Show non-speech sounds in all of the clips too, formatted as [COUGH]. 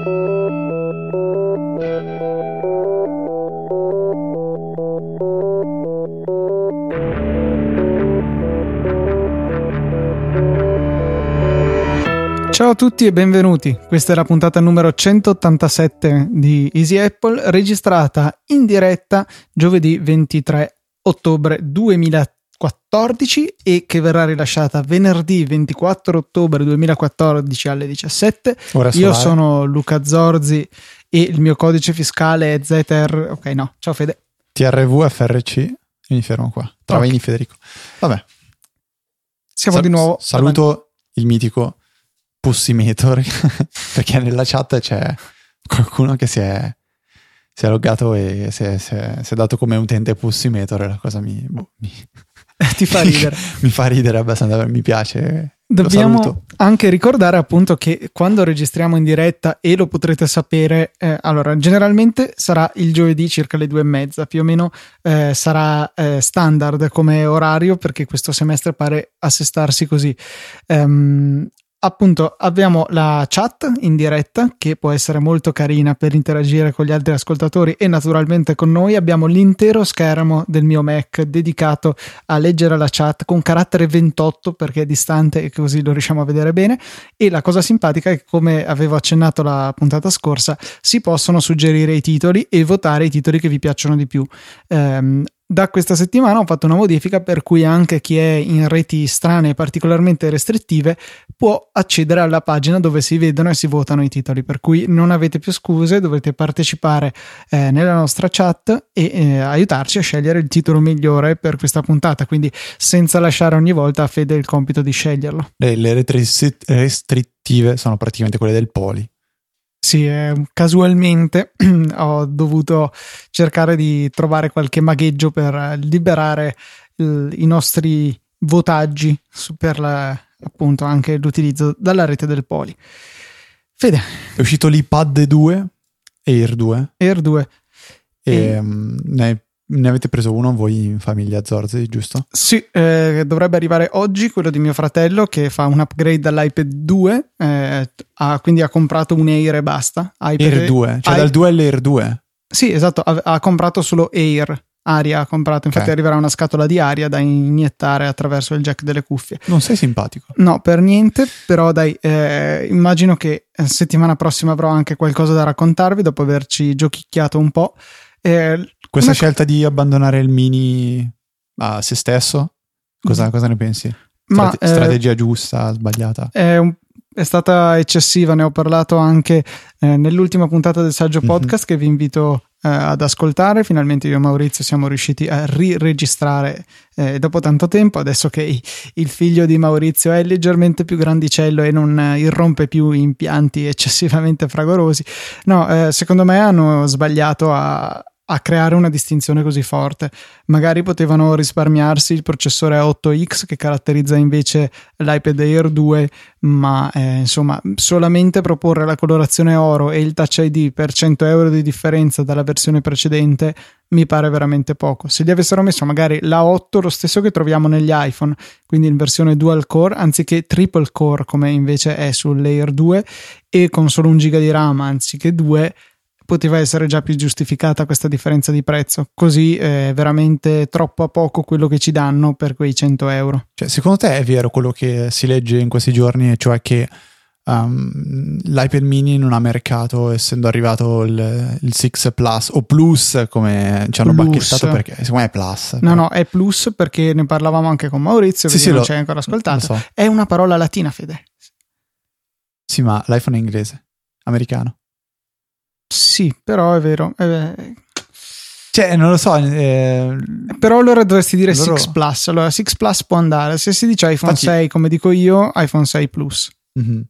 Ciao a tutti e benvenuti. Questa è la puntata numero 187 di Easy Apple, registrata in diretta giovedì 23 ottobre 2014 e che verrà rilasciata venerdì 24 ottobre 2014 alle 17. Ora Io solare. sono Luca Zorzi e il mio codice fiscale è ZR. Ok, no, ciao Fede. TRV FRC e mi fermo qua. Travaini Federico. Vabbè. Siamo Sal- di nuovo. Saluto il mitico Pussimeter [LAUGHS] perché nella chat c'è qualcuno che si è, si è loggato e si è, si è- si è dato come utente Pussimeter e la cosa mi, boh, mi, [LAUGHS] Ti fa ridere. mi fa ridere abbastanza, mi piace. Dobbiamo anche ricordare appunto che quando registriamo in diretta e lo potrete sapere, eh, allora generalmente sarà il giovedì circa le due e mezza, più o meno eh, sarà eh, standard come orario perché questo semestre pare assestarsi così. Ehm, appunto abbiamo la chat in diretta che può essere molto carina per interagire con gli altri ascoltatori e naturalmente con noi. Abbiamo l'intero schermo del mio Mac dedicato a leggere la chat con carattere 28 perché è distante e così lo riusciamo a vedere bene. E la cosa simpatica è che come avevo accennato la puntata scorsa si possono suggerire i titoli e votare i titoli che vi piacciono di più. Ehm, da questa settimana ho fatto una modifica per cui anche chi è in reti strane e particolarmente restrittive può accedere alla pagina dove si vedono e si votano i titoli, per cui non avete più scuse, dovete partecipare eh, nella nostra chat e eh, aiutarci a scegliere il titolo migliore per questa puntata, quindi senza lasciare ogni volta a Fede il compito di sceglierlo. Le, le retri- restrittive sono praticamente quelle del Poli. Sì, eh, casualmente [CLEARS THROAT] ho dovuto cercare di trovare qualche magheggio per eh, liberare il- i nostri votaggi su- per la- appunto anche l'utilizzo dalla rete del Poli. Fede, È uscito l'iPad 2, Air 2, Air 2. e E- mm, ne, ne avete preso uno voi in famiglia Zorzi, giusto? Sì, eh, dovrebbe arrivare oggi quello di mio fratello che fa un upgrade dall'iPad 2, eh, ha- quindi ha comprato un Air e basta. iPad Air 2, cioè i- dal 2 all'Air 2. Sì, esatto, ha, ha comprato solo Air. Aria ha comprato, infatti Ok. arriverà una scatola di aria da iniettare attraverso il jack delle cuffie. Non sei simpatico. No, per niente, però dai, eh, immagino che eh, settimana prossima avrò anche qualcosa da raccontarvi dopo averci giochicchiato un po'. Eh, Questa co- scelta di abbandonare il mini a se stesso, cosa, cosa ne pensi? Ma, Strate- eh, strategia giusta, sbagliata? è, un- è stata eccessiva, ne ho parlato anche eh, nell'ultima puntata del saggio Mhm. podcast che vi invito eh, ad ascoltare. Finalmente io e Maurizio siamo riusciti a riregistrare eh, dopo tanto tempo, adesso che il figlio di Maurizio è leggermente più grandicello e non eh, irrompe più impianti eccessivamente fragorosi. No, secondo me hanno sbagliato a a creare una distinzione così forte. Magari potevano risparmiarsi il processore A8X che caratterizza invece l'iPad Air 2, ma eh, insomma, solamente proporre la colorazione oro e il Touch ID per 100 euro di differenza dalla versione precedente mi pare veramente poco. Se gli avessero messo magari l'A8, lo stesso che troviamo negli iPhone, quindi in versione dual core anziché triple core come invece è sull'Air 2 e con solo un giga di RAM anziché due poteva essere già più giustificata questa differenza di prezzo. Così è veramente troppo a poco quello che ci danno per quei 100 euro. Cioè, secondo te è vero quello che si legge in questi giorni, cioè che um, l'iPad mini non ha mercato essendo arrivato il, il 6 Plus o Plus come ci hanno Plus. bacchettato perché secondo me è Plus. No, no, è plus perché ne parlavamo anche con Maurizio, Sì, che sì, non ci hai ancora ascoltato. So. È una parola latina, Fede. Sì, ma l'iPhone è inglese, americano. Sì, però è vero. eh, Cioè, non lo so. eh, però allora dovresti dire Loro- 6 Plus. Allora 6 Plus può andare. Se si dice iPhone Infatti- 6, come dico io, iPhone 6 Plus. mhm.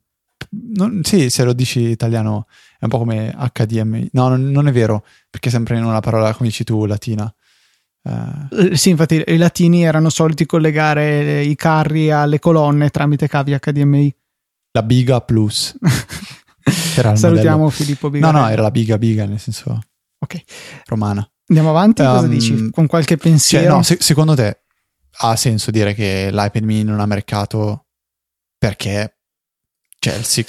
Non- sì, se lo dici italiano è un po' come HDMI. No, non, non è vero, perché sempre in una parola, come dici tu, latina. Eh, Sì, infatti i latini erano soliti collegare i carri alle colonne tramite cavi HDMI. la Biga Plus. [LAUGHS] Salutiamo modello. Filippo No, Bigarelli. no, era la Biga Biga, nel senso Ok, romana. andiamo avanti. Cosa Um, dici? Con qualche Cioè, pensiero? no, se- secondo te ha senso dire che l'iPad mini non ha mercato perché c'è il 6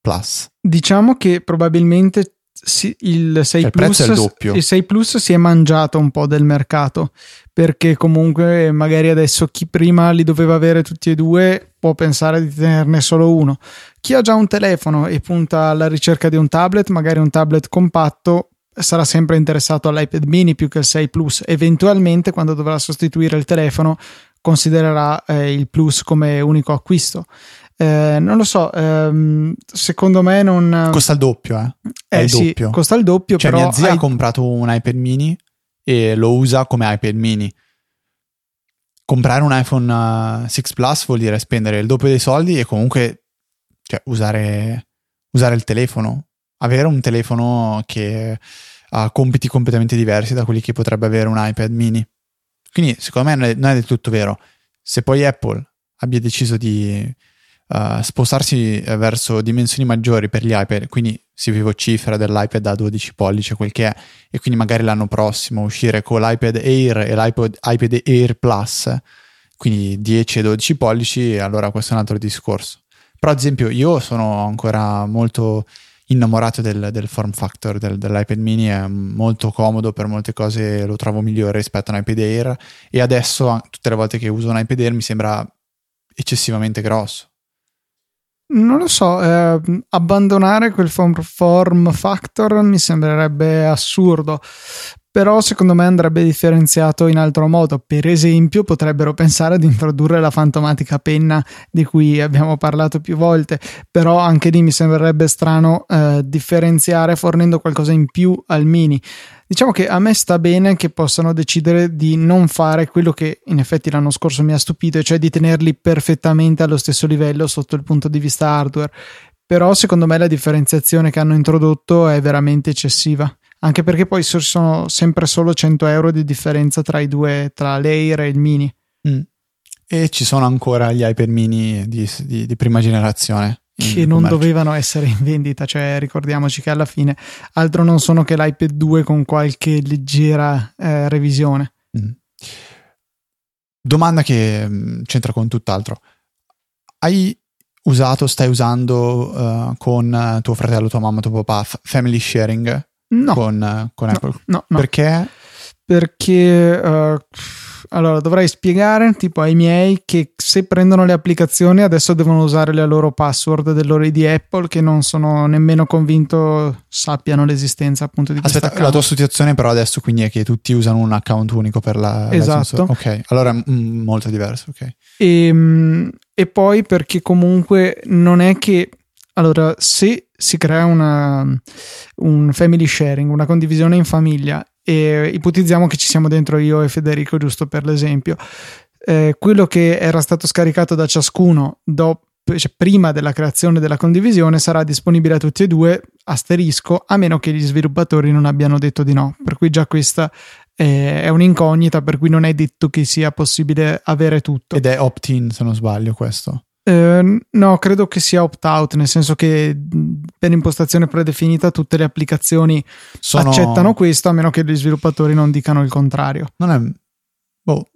Plus. Diciamo che probabilmente sì, il 6 Cioè, Plus, il il 6 Plus si è mangiato un po' del mercato perché comunque magari adesso chi prima li doveva avere tutti e due può pensare di tenerne solo uno. Chi ha già un telefono e punta alla ricerca di un tablet, magari un tablet compatto, sarà sempre interessato all'iPad mini più che al 6 Plus. Eventualmente, quando dovrà sostituire il telefono, considererà eh, il Plus come unico acquisto. Eh, non lo so, ehm, secondo me non. Costa il doppio, eh. È eh il sì, doppio. costa il doppio, Cioè, però mia zia hai- ha comprato un iPad mini e lo usa come iPad mini. Comprare un iPhone eh, 6 Plus vuol dire spendere il doppio dei soldi e comunque cioè, usare, usare il telefono. Avere un telefono che ha compiti completamente diversi da quelli che potrebbe avere un iPad mini. Quindi, secondo me, non è, non è del tutto vero. Se poi Apple abbia deciso di eh, spostarsi eh, verso dimensioni maggiori per gli iPad, quindi si vocifera dell'iPad da 12 pollici, quel che è, e quindi magari l'anno prossimo uscire con l'iPad Air e l'iPad iPad Air Plus, quindi 10 e 12 pollici, allora questo è un altro discorso. Però, ad esempio, io sono ancora molto innamorato del, del form factor del- dell'iPad mini, è molto comodo per molte cose, lo trovo migliore rispetto a un iPad Air e adesso tutte le volte che uso un iPad Air mi sembra eccessivamente grosso. Non lo so, eh, abbandonare quel form, factor mi sembrerebbe assurdo, però secondo me andrebbe differenziato in altro modo. Per esempio, potrebbero pensare di introdurre la fantomatica penna di cui abbiamo parlato più volte, però anche lì mi sembrerebbe strano eh, differenziare fornendo qualcosa in più al mini. Diciamo che a me sta bene che possano decidere di non fare quello che in effetti l'anno scorso mi ha stupito, e cioè di tenerli perfettamente allo stesso livello sotto il punto di vista hardware. Però secondo me la differenziazione che hanno introdotto è veramente eccessiva. Anche perché poi ci sono sempre solo 100 euro di differenza tra i due, tra l'Air e il Mini. Mm. E ci sono ancora gli iPad mini di, di- di prima generazione. In che non commercio. dovevano essere in vendita, cioè ricordiamoci che alla fine altro non sono che l'iPad 2 con qualche leggera eh, revisione. Mm. Domanda che mm, c'entra con tutt'altro. Hai usato, stai usando eh, con eh, tuo fratello, tua mamma, tuo papà f- family sharing No, con, eh, con no, Apple? no, no. Perché? perché eh, allora dovrei spiegare tipo ai miei che se prendono le applicazioni adesso devono usare le loro password del loro ID Apple che non sono nemmeno convinto sappiano l'esistenza appunto di Aspetta, la tua situazione però adesso quindi è che tutti usano un account unico per la Esatto. licenza- Ok, allora è mm, molto diverso, ok. E, mm, e poi perché comunque non è che allora se si crea una, un family sharing, una condivisione in famiglia e ipotizziamo che ci siamo dentro io e Federico giusto per l'esempio. Eh, quello che era stato scaricato da ciascuno dopo cioè prima della creazione della condivisione sarà disponibile a tutti e due asterisco a meno che gli sviluppatori non abbiano detto di no. Per cui già questa eh, è un'incognita per cui non è detto che sia possibile avere tutto. Ed è opt-in se non sbaglio questo. Eh, no, credo che sia opt-out, nel senso che per impostazione predefinita tutte le applicazioni Sono... accettano questo a meno che gli sviluppatori non dicano il contrario. Non è... Boh,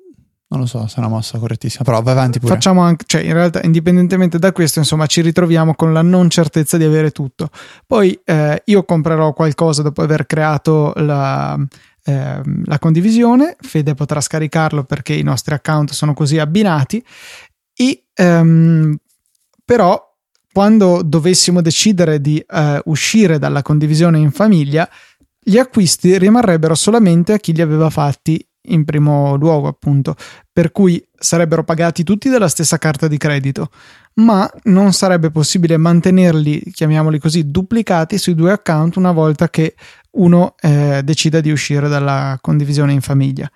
non lo so se è una mossa correttissima, però vai avanti pure. Facciamo anche, cioè in realtà indipendentemente da questo, insomma, ci ritroviamo con la non certezza di avere tutto. Poi eh, io comprerò qualcosa dopo aver creato la, ehm, la condivisione, Fede potrà scaricarlo perché i nostri account sono così abbinati e ehm, però quando dovessimo decidere di eh, uscire dalla condivisione in famiglia, gli acquisti rimarrebbero solamente a chi li aveva fatti in primo luogo, appunto, per cui sarebbero pagati tutti dalla stessa carta di credito, ma non sarebbe possibile mantenerli, chiamiamoli così, duplicati sui due account una volta che uno eh, decida di uscire dalla condivisione in famiglia.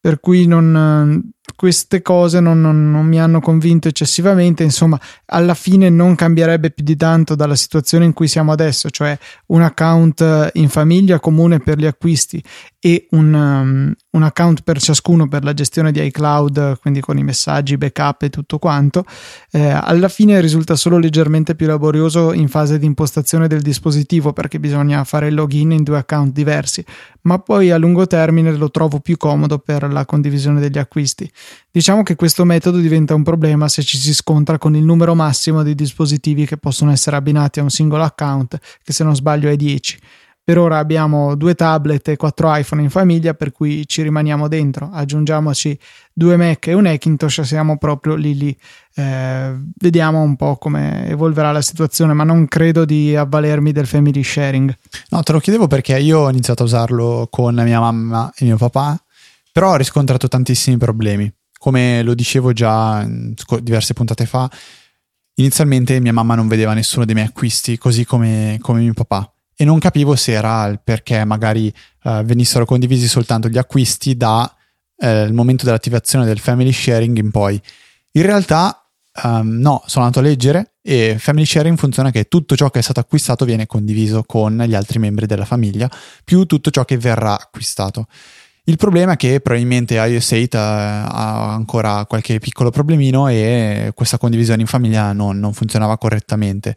Per cui non, queste cose non, non, non mi hanno convinto eccessivamente. Insomma, alla fine non cambierebbe più di tanto dalla situazione in cui siamo adesso, cioè un account in famiglia comune per gli acquisti e un, um, un, account per ciascuno per la gestione di iCloud, quindi con i messaggi, backup e tutto quanto, eh, alla fine risulta solo leggermente più laborioso in fase di impostazione del dispositivo perché bisogna fare il login in due account diversi, ma poi a lungo termine lo trovo più comodo per la condivisione degli acquisti. Diciamo che questo metodo diventa un problema se ci si scontra con il numero massimo di dispositivi che possono essere abbinati a un singolo account, che se non sbaglio è 10. Per ora abbiamo due tablet e quattro iPhone in famiglia, per cui ci rimaniamo dentro. Aggiungiamoci due Mac e un Hackintosh, siamo proprio lì lì. Eh, vediamo un po' come evolverà la situazione, ma non credo di avvalermi del family sharing. No, te lo chiedevo perché io ho iniziato a usarlo con mia mamma e mio papà, però ho riscontrato tantissimi problemi. Come lo dicevo già diverse puntate fa, inizialmente mia mamma non vedeva nessuno dei miei acquisti, così come, come mio papà e non capivo se era il perché magari uh, venissero condivisi soltanto gli acquisti dal eh, momento dell'attivazione del family sharing in poi. In realtà um, no, sono andato a leggere e family sharing funziona che tutto ciò che è stato acquistato viene condiviso con gli altri membri della famiglia, più tutto ciò che verrà acquistato. Il problema è che probabilmente iOS 8 uh, ha ancora qualche piccolo problemino e questa condivisione in famiglia non, non funzionava correttamente.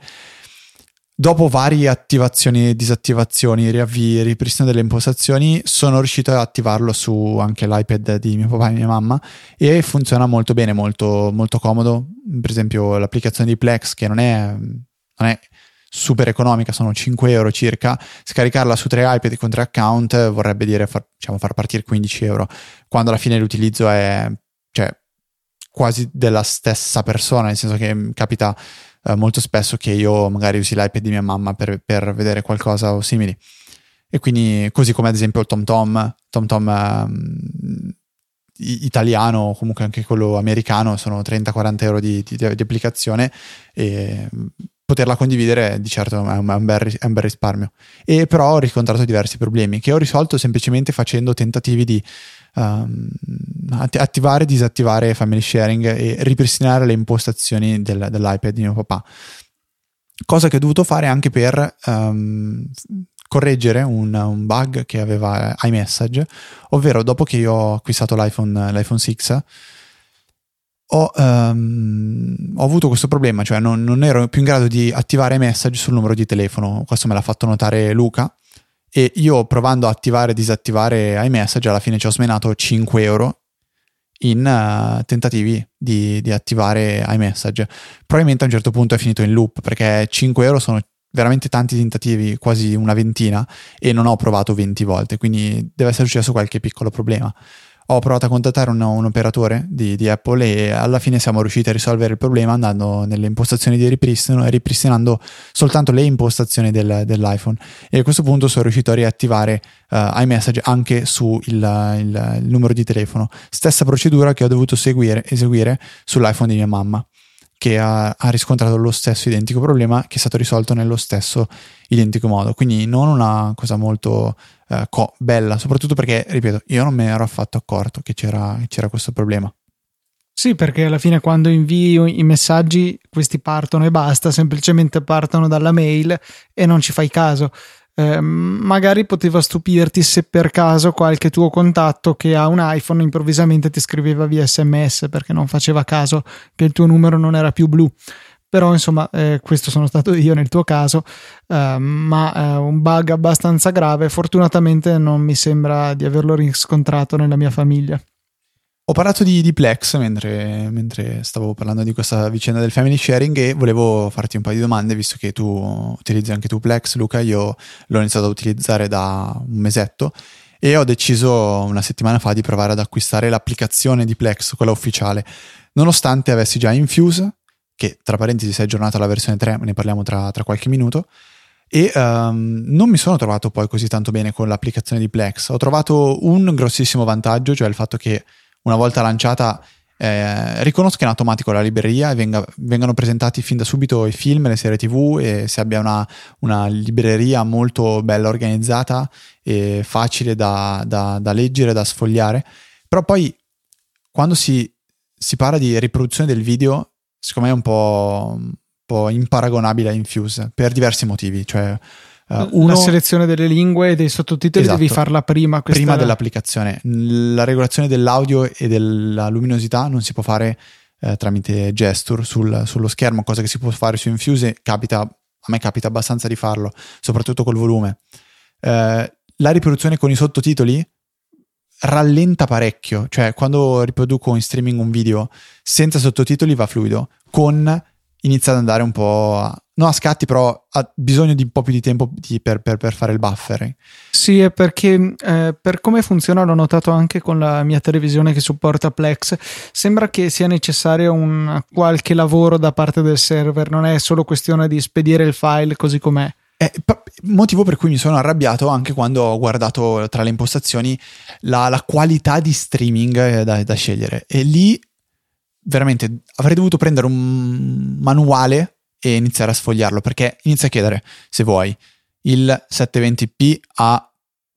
Dopo varie attivazioni e disattivazioni, riavvii, ripristino delle impostazioni, sono riuscito ad attivarlo su anche l'iPad di mio papà e mia mamma e funziona molto bene, molto, molto comodo. Per esempio l'applicazione di Plex che non è, non è super economica, sono 5 euro circa, scaricarla su tre iPad con tre account vorrebbe dire far, diciamo, far partire 15 euro, quando alla fine l'utilizzo è cioè, quasi della stessa persona, nel senso che capita eh, molto spesso che io magari usi l'iPad di mia mamma per, per, vedere qualcosa o simili. E quindi, così come ad esempio il TomTom, TomTom eh, italiano o comunque anche quello americano, sono 30-40 euro di, di, di, applicazione e poterla condividere di certo è, un bel, è un, bel, risparmio. E però ho riscontrato diversi problemi che ho risolto semplicemente facendo tentativi di um, attivare e disattivare family sharing e ripristinare le impostazioni del, dell'iPad di mio papà. Cosa che ho dovuto fare anche per um, correggere un, un, bug che aveva iMessage, ovvero dopo che io ho acquistato l'iPhone, l'iPhone 6 ho, um, ho, avuto questo problema, cioè non, non, ero più in grado di attivare iMessage sul numero di telefono. Questo me l'ha fatto notare Luca, e io provando a attivare e disattivare iMessage alla fine ci ho smenato 5 euro in uh, tentativi di, di, attivare iMessage. Probabilmente a un certo punto è finito in loop perché 5 euro sono veramente tanti tentativi, quasi una ventina, e non ho provato 20 volte, quindi deve essere successo qualche piccolo problema ho provato a contattare un, un operatore di, di, Apple e alla fine siamo riusciti a risolvere il problema andando nelle impostazioni di ripristino e ripristinando soltanto le impostazioni del, dell'iPhone. E a questo punto sono riuscito a riattivare uh, iMessage anche sul numero di telefono. Stessa procedura che ho dovuto seguire, eseguire sull'iPhone di mia mamma che ha, ha, riscontrato lo stesso identico problema che è stato risolto nello stesso identico modo. Quindi non una cosa molto eh, co- bella, soprattutto perché, ripeto, io non ne ero affatto accorto che c'era, c'era questo problema. Sì, perché alla fine quando invii i messaggi questi partono e basta, semplicemente partono dalla mail e non ci fai caso. Eh, magari poteva stupirti se per caso qualche tuo contatto che ha un iPhone improvvisamente ti scriveva via sms perché non faceva caso che il tuo numero non era più blu. Però insomma eh, questo sono stato io nel tuo caso eh, ma eh, un bug abbastanza grave. Fortunatamente non mi sembra di averlo riscontrato nella mia famiglia ho parlato di, di Plex mentre, mentre, stavo parlando di questa vicenda del family sharing e volevo farti un paio di domande visto che tu utilizzi anche tu Plex Luca io l'ho iniziato ad utilizzare da un mesetto e ho deciso una settimana fa di provare ad acquistare l'applicazione di Plex quella ufficiale nonostante avessi già Infuse che tra parentesi si è aggiornata alla versione 3, ne parliamo tra, tra qualche minuto, e um, non mi sono trovato poi così tanto bene con l'applicazione di Plex. Ho trovato un grossissimo vantaggio, cioè il fatto che una volta lanciata eh, riconosca in automatico la libreria e venga, vengano presentati fin da subito i film, le serie tv e si abbia una, una libreria molto bella organizzata e facile da, da, da leggere, da sfogliare. Però poi quando si, si parla di riproduzione del video secondo me è un po', un po' imparagonabile a Infuse per diversi motivi. Cioè, Uh, uno, la selezione delle lingue e dei sottotitoli esatto, devi farla prima. Questa... Prima dell'applicazione. La regolazione dell'audio e della luminosità non si può fare eh, tramite gesture sul, sullo schermo, cosa che si può fare su Infuse. Capita, a me capita abbastanza di farlo, soprattutto col volume. Eh, la riproduzione con i sottotitoli rallenta parecchio, cioè quando riproduco in streaming un video senza sottotitoli va fluido, con inizia ad andare un po' a, non a scatti, però ha bisogno di un po' più di tempo di, per, per, per, fare il buffering. Sì, è perché eh, per come funziona, l'ho notato anche con la mia televisione che supporta Plex, sembra che sia necessario un qualche lavoro da parte del server, non è solo questione di spedire il file così com'è. Eh, motivo per cui mi sono arrabbiato anche quando ho guardato tra le impostazioni la, la qualità di streaming eh, da, da, scegliere. E lì veramente avrei dovuto prendere un manuale e iniziare a sfogliarlo perché inizia a chiedere se vuoi il 720p a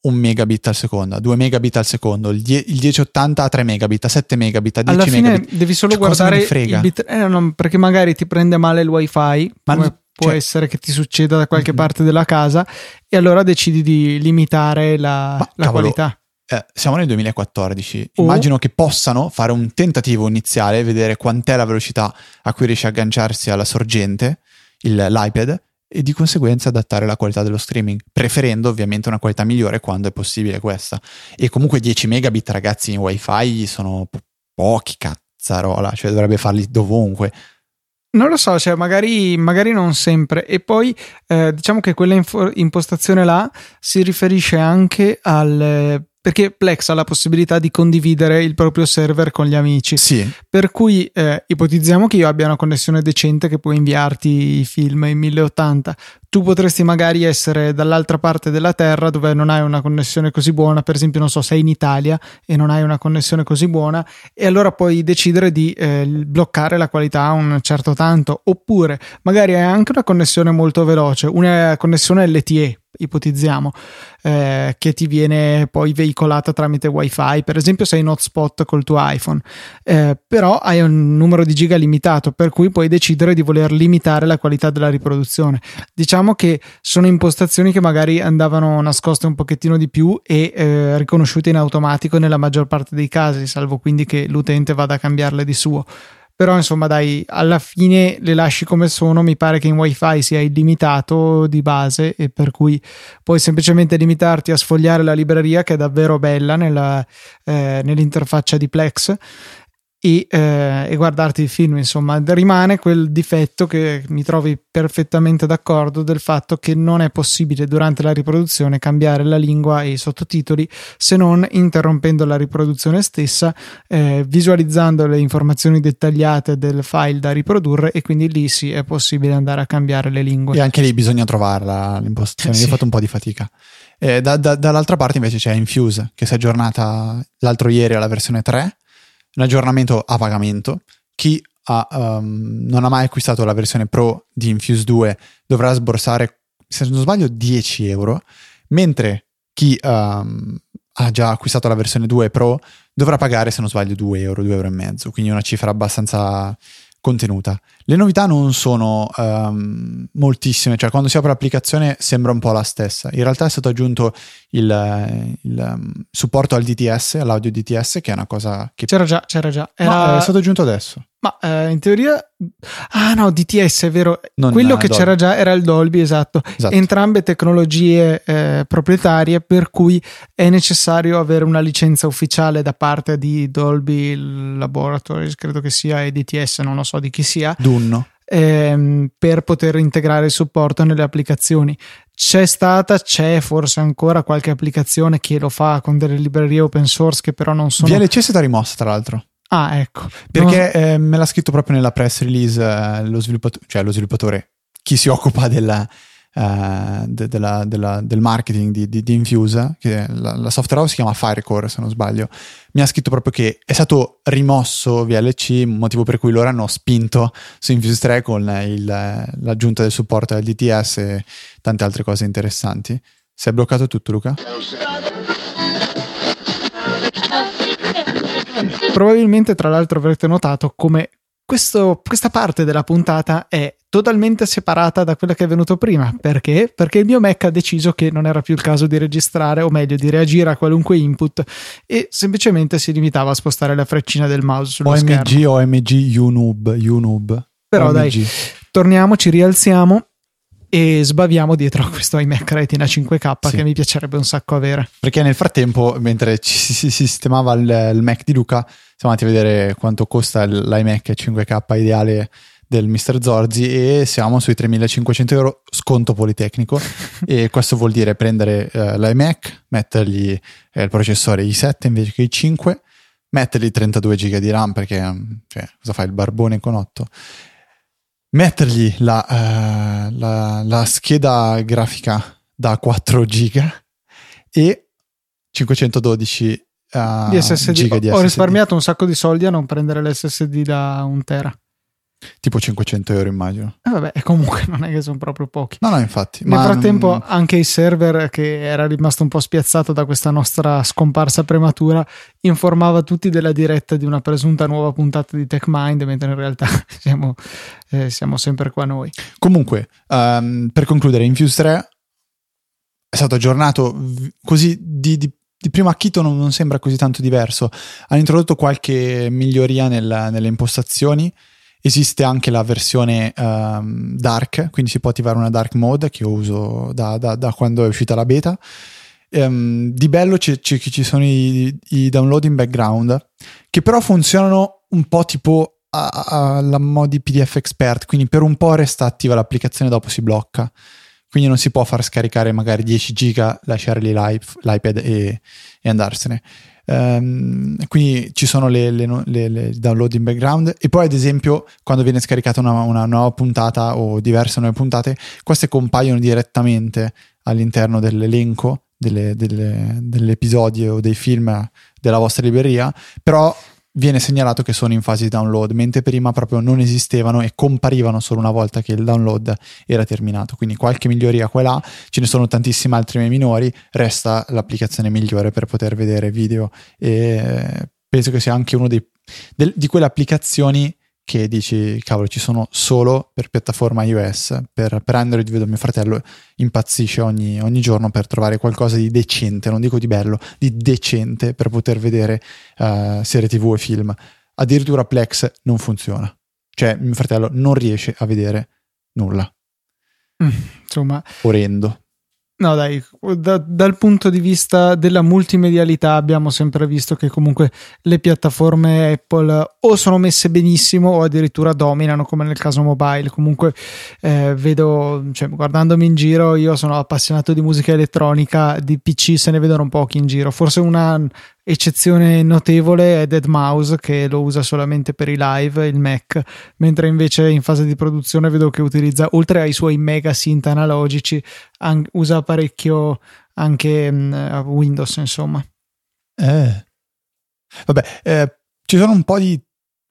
1 megabit al secondo, 2 megabit al secondo, il, die- il 1080 a 3 megabit, a 7 megabit, a 10 Alla fine megabit. devi solo cioè, guardare il bit- eh, no, perché magari ti prende male il wifi, ma come può cioè, essere che ti succeda da qualche mm-hmm. parte della casa e allora decidi di limitare la, la cavolo, qualità. Eh, siamo nel 2014, oh. immagino che possano fare un tentativo iniziale, vedere quant'è la velocità a cui riesce a agganciarsi alla sorgente il, l'iPad e di conseguenza adattare la qualità dello streaming, preferendo ovviamente una qualità migliore quando è possibile questa. E comunque 10 megabit ragazzi in wifi sono po- pochi cazzarola, cioè dovrebbe farli dovunque. Non lo so, cioè magari, magari non sempre. E poi eh, diciamo che quella impostazione là si riferisce anche al perché Plex ha la possibilità di condividere il proprio server con gli amici. Sì. Per cui eh, ipotizziamo che io abbia una connessione decente che può inviarti i film in 1080. Tu potresti magari essere dall'altra parte della terra dove non hai una connessione così buona, per esempio, non so, sei in Italia e non hai una connessione così buona, e allora puoi decidere di eh, bloccare la qualità un certo tanto, oppure magari hai anche una connessione molto veloce, una connessione LTE ipotizziamo, eh, che ti viene poi veicolata tramite wifi, per esempio sei in hotspot col tuo iPhone, eh, però hai un numero di giga limitato, per cui puoi decidere di voler limitare la qualità della riproduzione. Diciamo che sono impostazioni che magari andavano nascoste un pochettino di più e eh, riconosciute in automatico nella maggior parte dei casi, salvo quindi che l'utente vada a cambiarle di suo però insomma dai alla fine le lasci come sono mi pare che in wifi sia illimitato di base e per cui puoi semplicemente limitarti a sfogliare la libreria che è davvero bella nella, eh, nell'interfaccia di Plex e, eh, e, guardarti il film, insomma, rimane quel difetto che mi trovi perfettamente d'accordo del fatto che non è possibile durante la riproduzione cambiare la lingua e i sottotitoli se non interrompendo la riproduzione stessa, eh, visualizzando le informazioni dettagliate del file da riprodurre e quindi lì sì è possibile andare a cambiare le lingue. E anche lì bisogna trovarla l'impostazione, eh, sì. io ho fatto un po' di fatica. Eh, da, da, dall'altra parte invece c'è Infuse che si è aggiornata l'altro ieri alla versione 3 un aggiornamento a pagamento. Chi ha, um, non ha mai acquistato la versione Pro di Infuse 2 dovrà sborsare, se non sbaglio, 10 euro, mentre chi um, ha già acquistato la versione 2 Pro dovrà pagare, se non sbaglio, 2 euro, 2 euro e mezzo, quindi una cifra abbastanza contenuta. Le novità non sono um, moltissime, cioè quando si apre l'applicazione sembra un po' la stessa. In realtà è stato aggiunto il, il um, supporto al DTS, all'audio DTS, che è una cosa che... C'era già, c'era già. Era... No, è stato aggiunto adesso. Ma eh, in teoria... Ah no, DTS è vero. Non Quello che Dolby. c'era già era il Dolby, esatto. esatto. Entrambe tecnologie eh, proprietarie per cui è necessario avere una licenza ufficiale da parte di Dolby Laboratories, credo che sia, e DTS, non lo so di chi sia. Dunno. Ehm, per poter integrare il supporto nelle applicazioni. C'è stata, c'è forse ancora qualche applicazione che lo fa con delle librerie open source che però non sono... VLC è stata rimossa tra l'altro. Ah, ecco. Perché no. eh, me l'ha scritto proprio nella press release eh, lo, sviluppatore, cioè lo sviluppatore, chi si occupa della, uh, de, della, della, del marketing di, di, di Infuse, che la, la, software house si chiama Firecore se non sbaglio, mi ha scritto proprio che è stato rimosso VLC, motivo per cui loro hanno spinto su Infuse 3 con il, l'aggiunta del supporto al DTS e tante altre cose interessanti. Si è bloccato tutto Luca? Probabilmente, tra l'altro, avrete notato come questo, questa parte della puntata è totalmente separata da quella che è venuto prima. Perché? Perché il mio Mac ha deciso che non era più il caso di registrare, o meglio, di reagire a qualunque input e semplicemente si limitava a spostare la freccina del mouse sullo OMG, schermo. OMG, UNoob, UNoob. Però OMG. dai, torniamo, ci rialziamo e sbaviamo dietro a questo iMac Retina 5K Sì. che mi piacerebbe un sacco avere. Perché nel frattempo, mentre ci si si sistemava il, il Mac di Luca, siamo andati a vedere quanto costa l'iMac 5K ideale del Mr. Zorzi e siamo sui 3500 euro sconto politecnico [LAUGHS] e questo vuol dire prendere eh, l'iMac, mettergli eh, il processore i7 invece che i5, mettergli 32 GB di RAM perché cioè, cosa fai il barbone con 8 mettergli la, eh, la- la scheda grafica da 4 giga e 512 eh, di SSD. giga di Ho SSD. risparmiato un sacco di soldi a non prendere l'SSD da un tera. Tipo 500 euro immagino E vabbè, [LAUGHS] comunque non è che sono proprio pochi. no no infatti Nel frattempo, mm, anche il server, che era rimasto un po' spiazzato da questa nostra scomparsa prematura, informava tutti della diretta di una presunta nuova puntata di TechMind, mentre in realtà [LAUGHS] siamo, eh, siamo sempre qua noi. comunque ehm, per concludere Infuse 3 è stato aggiornato così di, di- di primo acchito non, non sembra così tanto diverso hanno introdotto qualche miglioria nel- nelle impostazioni esiste anche la versione ehm, dark quindi si può attivare una dark mode che io uso da, da- da quando è uscita la beta Ehm, di bello ci, ci- ci sono i, i download in background che però funzionano un po' tipo alla modi PDF expert quindi per un po' resta attiva l'applicazione dopo si blocca quindi non si può far scaricare magari 10 giga lasciarli l'i- l'iPad e, e andarsene Ehm, quindi ci sono le, le le- le download in background e poi ad esempio quando viene scaricata una, una nuova puntata o diverse nuove puntate queste compaiono direttamente all'interno dell'elenco delle, delle- degli episodi o dei film della vostra libreria però viene segnalato che sono in fase di download mentre prima proprio non esistevano e comparivano solo una volta che il download era terminato. Quindi qualche miglioria qua e là ce ne sono tantissime altre minori resta l'applicazione migliore per poter vedere video. E eh, penso che sia anche uno dei, del- di quelle applicazioni che dici cavolo ci sono solo per piattaforma iOS per, per Android vedo mio fratello impazzisce ogni, ogni giorno per trovare qualcosa di decente non dico di bello di decente per poter vedere eh, serie tv e film. Addirittura Plex non funziona. Cioè mio fratello non riesce a vedere nulla. Insomma, orrendo No, dai, da- dal punto di vista della multimedialità abbiamo sempre visto che comunque le piattaforme Apple o sono messe benissimo o addirittura dominano, come nel caso mobile. Comunque eh, vedo, cioè, guardandomi in giro, io sono appassionato di musica elettronica, di PC se ne vedono pochi in giro. Forse una eccezione notevole è Dead Mouse che lo usa solamente per i live, il Mac, mentre invece in fase di produzione vedo che utilizza, oltre ai suoi mega synth analogici, an- usa parecchio anche mh, Windows, insomma. Eh. Vabbè, eh, ci sono un po' di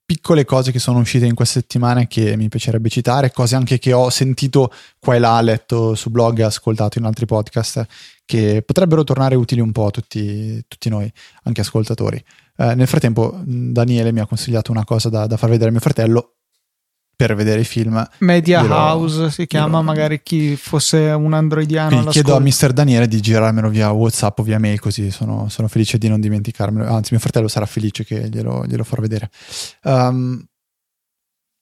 piccole cose che sono uscite in queste settimane che mi piacerebbe citare, cose anche che ho sentito qua e là, letto su blog e ascoltato in altri podcast, che potrebbero tornare utili un po' a tutti, tutti noi, anche ascoltatori. Eh, nel frattempo, Daniele mi ha consigliato una cosa da, da far vedere a mio fratello per vedere i film. Media Glielo- House si chiama, glielo- magari chi fosse un androidiano. Quindi chiedo a. Mr. Daniele di girarmelo via WhatsApp o via mail, così sono, sono felice di non dimenticarmelo. Anzi, mio fratello sarà felice che glielo, glielo farò vedere. Um,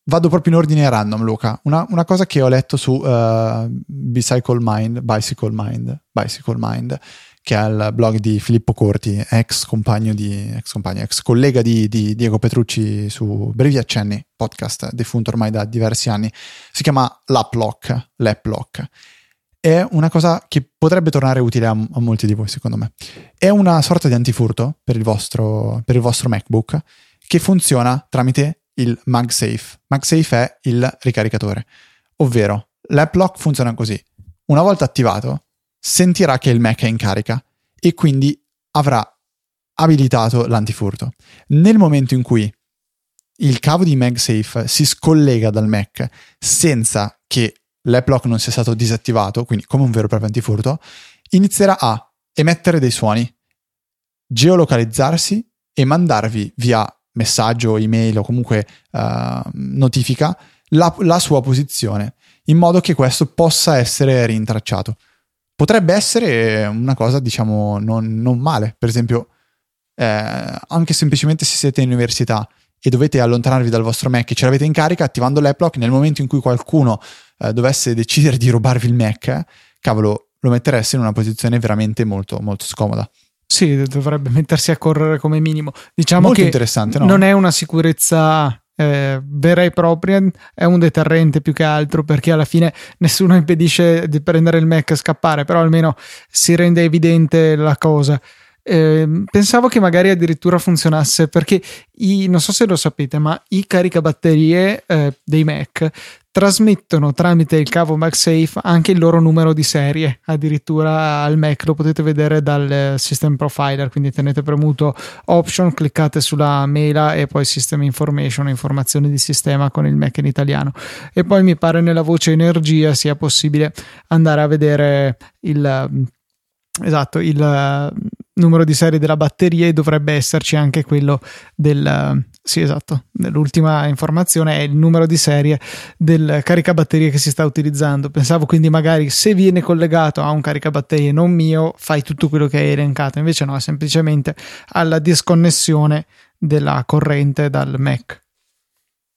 vado proprio in ordine random, Luca. Una, una cosa che ho letto su uh, Bicycle Mind, Bicycle Mind, Bicycle Mind, che è il blog di Filippo Corti, ex compagno di, ex compagno, ex collega di, di Diego Petrucci su Brevi Accenni, podcast defunto ormai da diversi anni. Si chiama L'Aplock, L'Aplock è una cosa che potrebbe tornare utile a, a molti di voi, secondo me. È una sorta di antifurto per il vostro, per il vostro MacBook che funziona tramite il MagSafe. MagSafe è il ricaricatore, ovvero l'app lock funziona così. Una volta attivato, sentirà che il Mac è in carica e quindi avrà abilitato l'antifurto. Nel momento in cui il cavo di MagSafe si scollega dal Mac senza che l'app lock non sia stato disattivato, quindi come un vero e proprio antifurto, inizierà a emettere dei suoni, geolocalizzarsi e mandarvi via messaggio, email o comunque uh, notifica la, la, sua posizione in modo che questo possa essere rintracciato. Potrebbe essere una cosa, diciamo, non, non male. Per esempio, eh, anche semplicemente se siete in università e dovete allontanarvi dal vostro Mac e ce l'avete in carica, attivando l'app lock, nel momento in cui qualcuno eh, dovesse decidere di rubarvi il Mac, cavolo, lo mettereste in una posizione veramente molto, molto scomoda. Sì, dovrebbe mettersi a correre come minimo. Diciamo molto che interessante, no? non è una sicurezza eh, vera e propria, è un deterrente più che altro perché alla fine nessuno impedisce di prendere il Mac e scappare, però almeno si rende evidente la cosa. Eh, pensavo che magari addirittura funzionasse perché i, non so se lo sapete, ma i caricabatterie eh, dei Mac trasmettono tramite il cavo MagSafe anche il loro numero di serie, addirittura al Mac lo potete vedere dal System Profiler, quindi tenete premuto Option, cliccate sulla mela e poi System Information, informazioni di sistema con il Mac in italiano. E poi mi pare nella voce energia sia possibile andare a vedere il esatto, il numero di serie della batteria e dovrebbe esserci anche quello del sì esatto. L'ultima informazione è il numero di serie del caricabatterie che si sta utilizzando. Pensavo quindi magari se viene collegato a un caricabatterie non mio fai tutto quello che hai elencato. Invece no è semplicemente alla disconnessione della corrente dal Mac.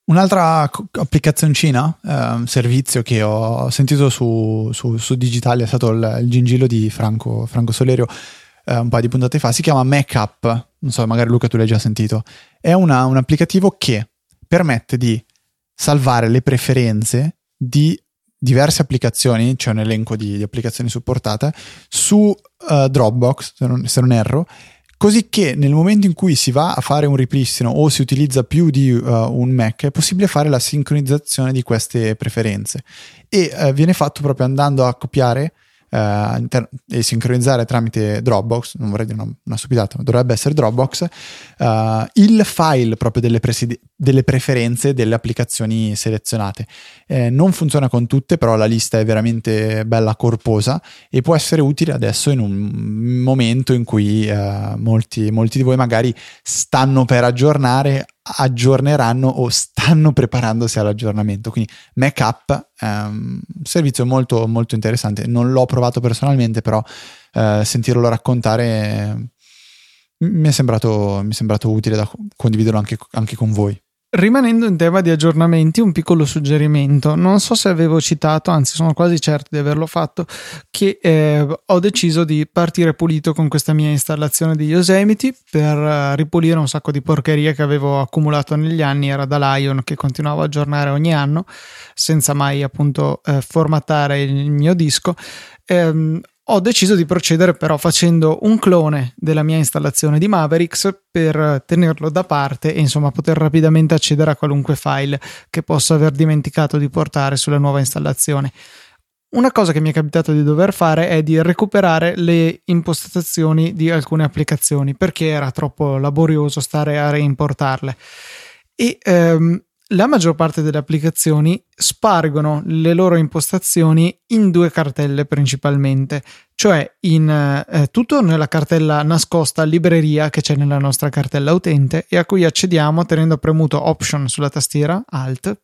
Un'altra applicazioncina, eh, servizio che ho sentito su, su, su Digitali è stato il, il gingillo di Franco, Franco Solerio eh, un paio di puntate fa, si chiama Makeup, non so, magari Luca tu l'hai già sentito, è una, un applicativo che permette di salvare le preferenze di diverse applicazioni, c'è un elenco di, di applicazioni supportate, su uh, Dropbox, se non, se non, erro, così che nel momento in cui si va a fare un ripristino o si utilizza più di uh, un Mac è possibile fare la sincronizzazione di queste preferenze. E uh, viene fatto proprio andando a copiare eh, inter- e sincronizzare tramite Dropbox, non vorrei dire una, una stupidata, ma dovrebbe essere Dropbox, eh, il file proprio delle, presidi- delle, preferenze delle applicazioni selezionate. Eh, non funziona con tutte, però la lista è veramente bella corposa e può essere utile adesso in un momento in cui eh, molti, molti di voi magari stanno per aggiornare aggiorneranno o stanno preparandosi all'aggiornamento. Quindi Mac è un servizio molto, molto interessante. Non l'ho provato personalmente, però eh, sentirlo raccontare mi è sembrato, mi è sembrato utile da condividerlo anche, anche con voi. Rimanendo in tema di aggiornamenti, un piccolo suggerimento. Non so se avevo citato, anzi sono quasi certo di averlo fatto, che eh, ho deciso di partire pulito con questa mia installazione di Yosemite per uh, ripulire un sacco di porcherie che avevo accumulato negli anni. Era da Lion che continuavo a aggiornare ogni anno senza mai appunto eh, formattare il mio disco. Eh, ho deciso di procedere però facendo un clone della mia installazione di Mavericks per tenerlo da parte e insomma poter rapidamente accedere a qualunque file che possa aver dimenticato di portare sulla nuova installazione. Una cosa che mi è capitato di dover fare è di recuperare le impostazioni di alcune applicazioni perché era troppo laborioso stare a reimportarle. E ehm, la maggior parte delle applicazioni spargono le loro impostazioni in due cartelle principalmente, cioè in eh, tutto nella cartella nascosta libreria che c'è nella nostra cartella utente e a cui accediamo tenendo premuto Option sulla tastiera Alt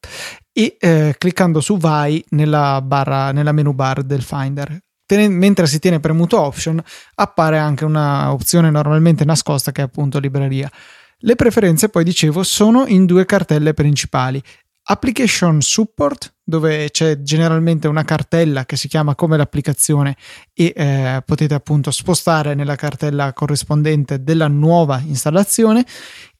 e eh, cliccando su Vai nella, barra, nella menu bar del Finder. Mentre si tiene premuto Option appare anche una opzione normalmente nascosta che è appunto libreria. Le preferenze, poi dicevo, sono in due cartelle principali. Application Support, dove c'è generalmente una cartella che si chiama come l'applicazione e eh, potete appunto spostare nella cartella corrispondente della nuova installazione.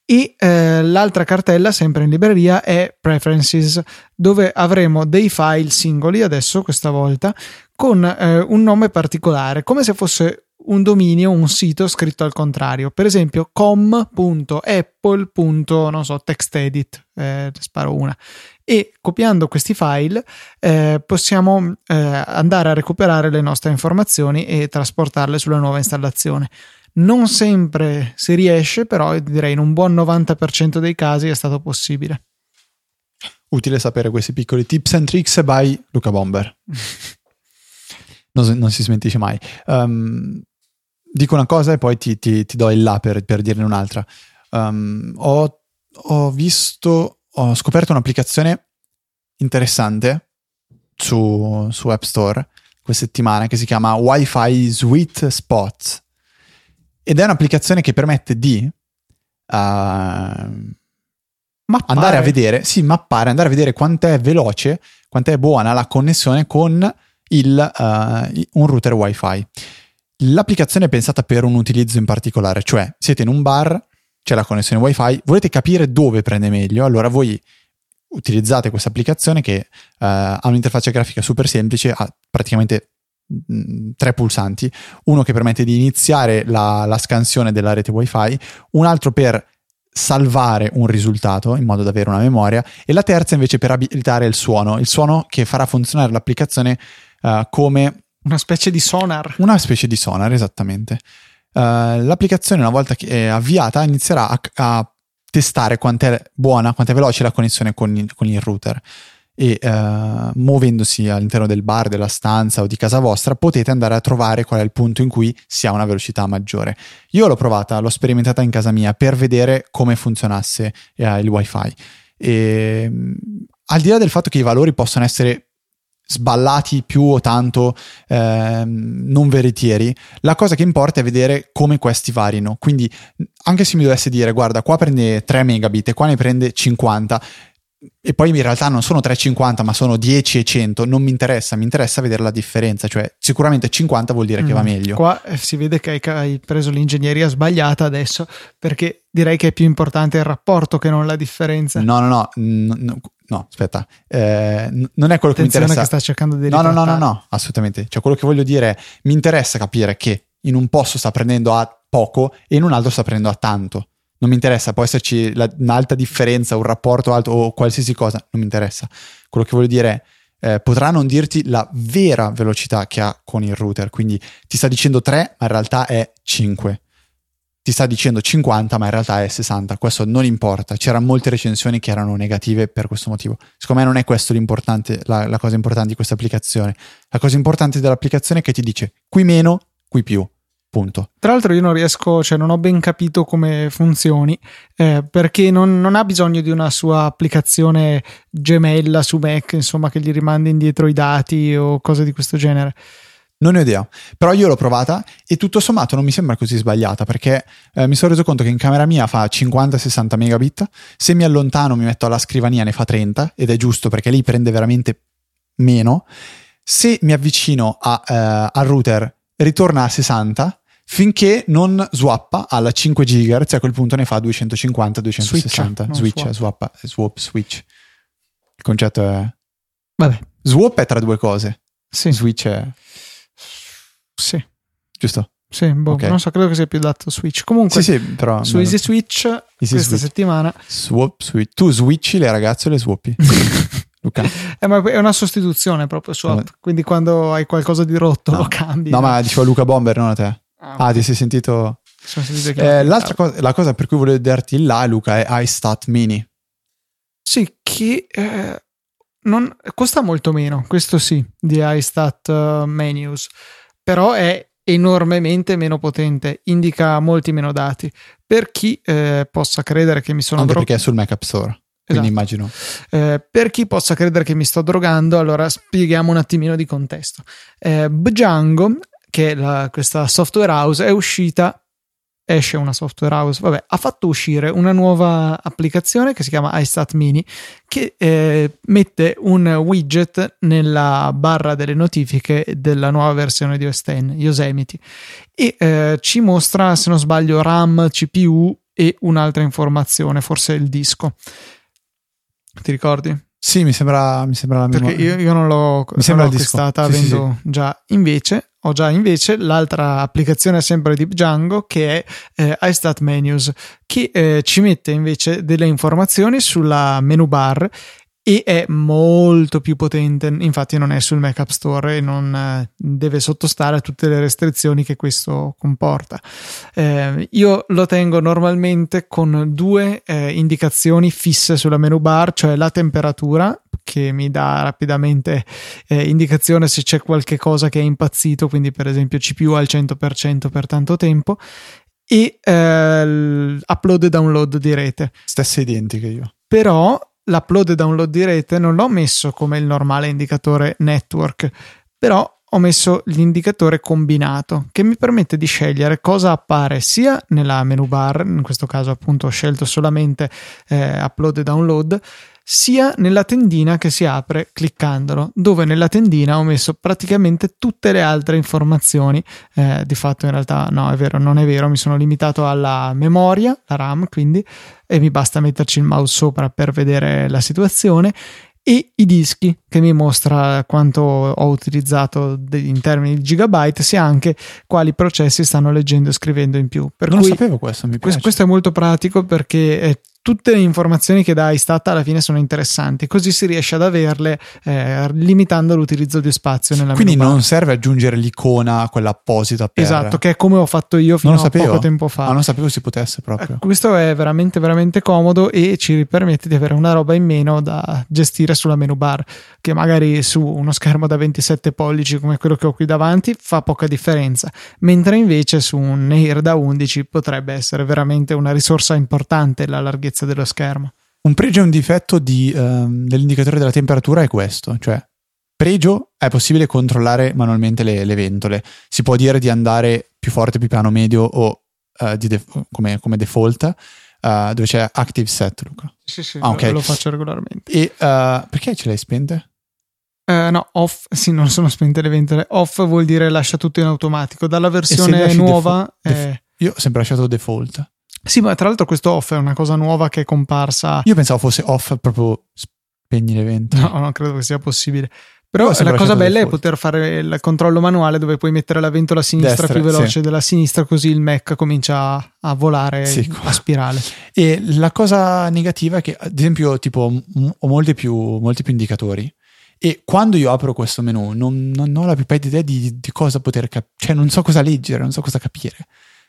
E eh, l'altra cartella, sempre in libreria, è Preferences, dove avremo dei file singoli adesso, questa volta, con eh, un nome particolare, come se fosse un dominio, un sito scritto al contrario. Per esempio, com.apple. non so, textedit, eh, sparo una. E copiando questi file eh, possiamo eh, andare a recuperare le nostre informazioni e trasportarle sulla nuova installazione. Non sempre si riesce, però direi in un buon 90% dei casi è stato possibile. Utile sapere questi piccoli tips and tricks by Luca Bomber. [LAUGHS] non, non, si smentisce mai. Um, dico una cosa e poi ti, ti, ti do il là per, per dirne un'altra. Um, ho ho visto, ho scoperto un'applicazione interessante su, su App Store questa settimana che si chiama Wi-Fi Sweet Spots ed è un'applicazione che permette di uh, andare a vedere, sì, mappare, andare a vedere quanto è veloce, quanto è buona la connessione con il, uh, un router Wi-Fi. L'applicazione è pensata per un utilizzo in particolare, cioè siete in un bar, c'è la connessione Wi-Fi, volete capire dove prende meglio, allora voi utilizzate questa applicazione che uh, ha un'interfaccia grafica super semplice, ha praticamente mh, mm, tre pulsanti, uno che permette di iniziare la, la scansione della rete Wi-Fi, un altro per salvare un risultato in modo da avere una memoria e la terza invece per abilitare il suono, il suono che farà funzionare l'applicazione uh, come una specie di sonar. Una specie di sonar, esattamente. Uh, l'applicazione, una volta che è avviata, inizierà a, a testare quanto è buona, quanto è veloce la connessione con il, con il router. E uh, muovendosi all'interno del bar, della stanza o di casa vostra, potete andare a trovare qual è il punto in cui si ha una velocità maggiore. Io l'ho provata, l'ho sperimentata in casa mia per vedere come funzionasse uh, il wifi. E, al di là del fatto che i valori possono essere sballati più o tanto eh, non veritieri, la cosa che importa è vedere come questi varino. Quindi anche se mi dovesse dire guarda qua prende 3 megabit e qua ne prende 50 e poi in realtà non sono 3,50 ma sono 10 e 100 non mi interessa, mi interessa vedere la differenza. Cioè sicuramente 50 vuol dire mm. che va mm. meglio. Qua eh, si vede che hai preso l'ingegneria sbagliata adesso perché direi che è più importante il rapporto che non la differenza. No no no, no, no aspetta. Eh, non è quello che mi interessa. che sta cercando di no, no no no no assolutamente. Cioè quello che voglio dire è mi interessa capire che in un posto sta prendendo a poco e in un altro sta prendendo a tanto non mi interessa, può esserci la, un'alta differenza, un rapporto alto o qualsiasi cosa, non mi interessa. Quello che voglio dire è, eh, potrà non dirti la vera velocità che ha con il router, quindi ti sta dicendo 3, ma in realtà è 5. Ti sta dicendo 50, ma in realtà è 60. Questo non importa. C'erano molte recensioni che erano negative per questo motivo. Secondo me non è l'importante, la, la cosa importante di questa applicazione. La cosa importante dell'applicazione è che ti dice qui meno, qui più Punto. Tra l'altro io non riesco, cioè non ho ben capito come funzioni, eh, perché non, non, ha bisogno di una sua applicazione gemella su Mac, insomma, che gli rimandi indietro i dati o cose di questo genere. Non ho idea, però io l'ho provata e tutto sommato non mi sembra così sbagliata perché eh, mi sono reso conto che in camera mia fa 50-60 megabit, se mi allontano mi metto alla scrivania ne fa 30 ed è giusto perché lì prende veramente meno, se mi avvicino a, eh, al router ritorna a 60 finché non swappa alla 5 GHz e a quel punto ne fa 250, 260. Switch, switch swap. swappa, swap, switch. Il concetto è... Vabbè. Swap è tra due cose. Sì. Switch è... Sì. Giusto? Sì, boh, okay. non so, credo che sia più adatto Switch. Comunque, sì, sì, però, su Easy Switch Easy questa switch. settimana... Swap, switch. Tu switchi le ragazze o le swappi? [LAUGHS] Luca. Eh, ma è una sostituzione proprio swap, quindi quando hai qualcosa di rotto no. lo cambi. No, ma dicevo Luca Bomber, non a te. Ah, ah ti sei sentito. Eh, l'altra cosa, la cosa per cui volevo darti là, Luca, è iStat Mini. Sì, che eh, non, costa molto meno, questo sì, di iStat uh, Menus, però è enormemente meno potente, indica molti meno dati. Per chi eh, possa credere che mi sono... Anche dro- perché è sul Mac App Store. Esatto. immagino. Eh, per chi possa credere che mi sto drogando, allora spieghiamo un attimino di contesto. Eh, Django che la, questa software house è uscita esce una software house, vabbè, ha fatto uscire una nuova applicazione che si chiama iStat Mini che eh, mette un widget nella barra delle notifiche della nuova versione di OS X, Yosemite, e eh, ci mostra, se non sbaglio, RAM, CPU e un'altra informazione, forse il disco. Ti ricordi? Sì, mi sembra, mi sembra la mia. Perché io, io non l'ho, mi non l'ho acquistata sì, avendo sì, sì. già. Invece, ho già invece l'altra applicazione sempre di Django che è eh, iStat che eh, ci mette invece delle informazioni sulla menu bar e è molto più potente infatti non è sul Mac App Store e non eh, deve sottostare a tutte le restrizioni che questo comporta eh, io lo tengo normalmente con due eh, indicazioni fisse sulla menu bar cioè la temperatura che mi dà rapidamente eh, indicazione se c'è qualche cosa che è impazzito, quindi per esempio CPU al 100% per tanto tempo e eh, upload e download di rete. Stesse identiche io. Però l'upload e download di rete non l'ho messo come il normale indicatore network, però ho messo l'indicatore combinato che mi permette di scegliere cosa appare sia nella menu bar, in questo caso appunto ho scelto solamente eh, upload e download, sia nella tendina che si apre cliccandolo, dove nella tendina ho messo praticamente tutte le altre informazioni. Eh, di fatto in realtà no, è vero, non è vero, mi sono limitato alla memoria, la RAM, quindi e mi basta metterci il mouse sopra per vedere la situazione e i dischi che mi mostra quanto ho utilizzato in termini di gigabyte sia anche quali processi stanno leggendo e scrivendo in più per non cui, sapevo questo mi piace. questo è molto pratico perché tutte le informazioni che dà Istat alla fine sono interessanti, così si riesce ad averle eh, limitando l'utilizzo di spazio nella Quindi non serve aggiungere l'icona, quella apposita per... Esatto, che è come ho fatto io fino a poco tempo fa. Ma non sapevo si potesse proprio. Eh, questo è veramente veramente comodo e ci permette di avere una roba in meno da gestire sulla menu bar, che magari su uno schermo da 27 pollici come quello che ho qui davanti fa poca differenza, mentre invece su un Air da 11 potrebbe essere veramente una risorsa importante la larghezza larghezza dello schermo. Un pregio e un difetto di, um, dell'indicatore della temperatura è questo, cioè pregio è possibile controllare manualmente le, le ventole, si può dire di andare più forte, più piano, medio o uh, def- come, come, default, uh, dove c'è Active Set, Luca. Sì, sì, ah, okay. lo faccio regolarmente. E uh, perché ce l'hai spente? Uh, no, off, sì, non sono spente le ventole. Off vuol dire lascia tutto in automatico. Dalla versione nuova. Defo- def- è... io ho sempre lasciato default. Sì, ma tra l'altro questo off è una cosa nuova che è comparsa. Io pensavo fosse off proprio spegni l'evento. No, non credo che sia possibile. Però la cosa bella è poter fare il controllo manuale dove puoi mettere la ventola a sinistra Destra, più veloce sì. della sinistra, così il Mac comincia a, a volare sì, a spirale. E la cosa negativa è che, ad esempio, tipo, ho molti più, molti più indicatori. E quando io apro questo menu non, non ho la più pallida idea di, di cosa poter capire, cioè non so cosa leggere, non so cosa capire.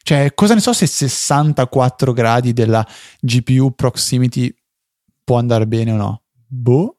Cioè, cosa ne so se 64 gradi della GPU proximity può andare bene o no? Boh.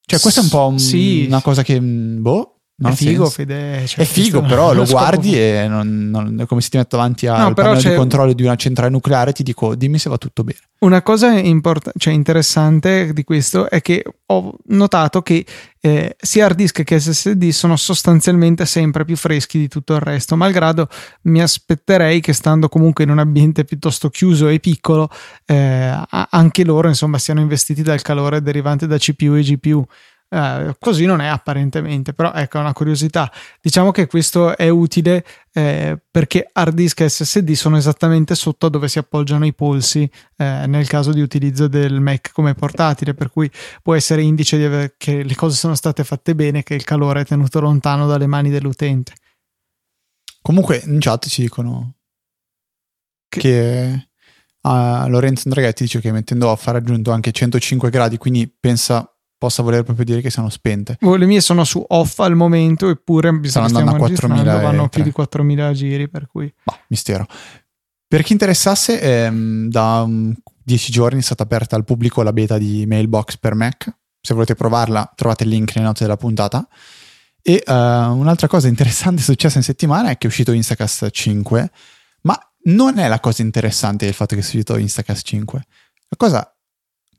Cioè, questa è un po' un, sì. una cosa che, boh, non è figo, Fede. Cioè, è figo, però lo guardi e non, non, come se ti metto davanti al no, di controllo di una centrale nucleare ti dico dimmi se va tutto bene. Una cosa import- cioè interessante di questo è che ho notato che eh, sia hard disk che SSD sono sostanzialmente sempre più freschi di tutto il resto, malgrado mi aspetterei che stando comunque in un ambiente piuttosto chiuso e piccolo, eh, anche loro insomma siano investiti dal calore derivante da CPU e GPU. Eh, così non è apparentemente, però ecco una curiosità. Diciamo che questo è utile eh, perché hard disk e SSD sono esattamente sotto dove si appoggiano i polsi eh, nel caso di utilizzo del Mac come portatile, per cui può essere indice di aver, che le cose sono state fatte bene, che il calore è tenuto lontano dalle mani dell'utente. Comunque in chat ci dicono che, che uh, Lorenzo Andreghetti dice che mettendo off ha raggiunto anche 105 gradi, quindi pensa possa voler proprio dire che siano spente. Oh, le mie sono su off al momento, eppure stanno andando a 4000 vanno più di 4000 giri, per cui... Bah, mistero. Per chi interessasse, ehm, da um, 10 giorni è stata aperta al pubblico la beta di Mailbox per Mac. Se volete provarla, trovate il link nelle note della puntata. E uh, un'altra cosa interessante [LAUGHS] successa in settimana è che è uscito Instacast 5, ma non è la cosa interessante il fatto che sia uscito Instacast 5. La cosa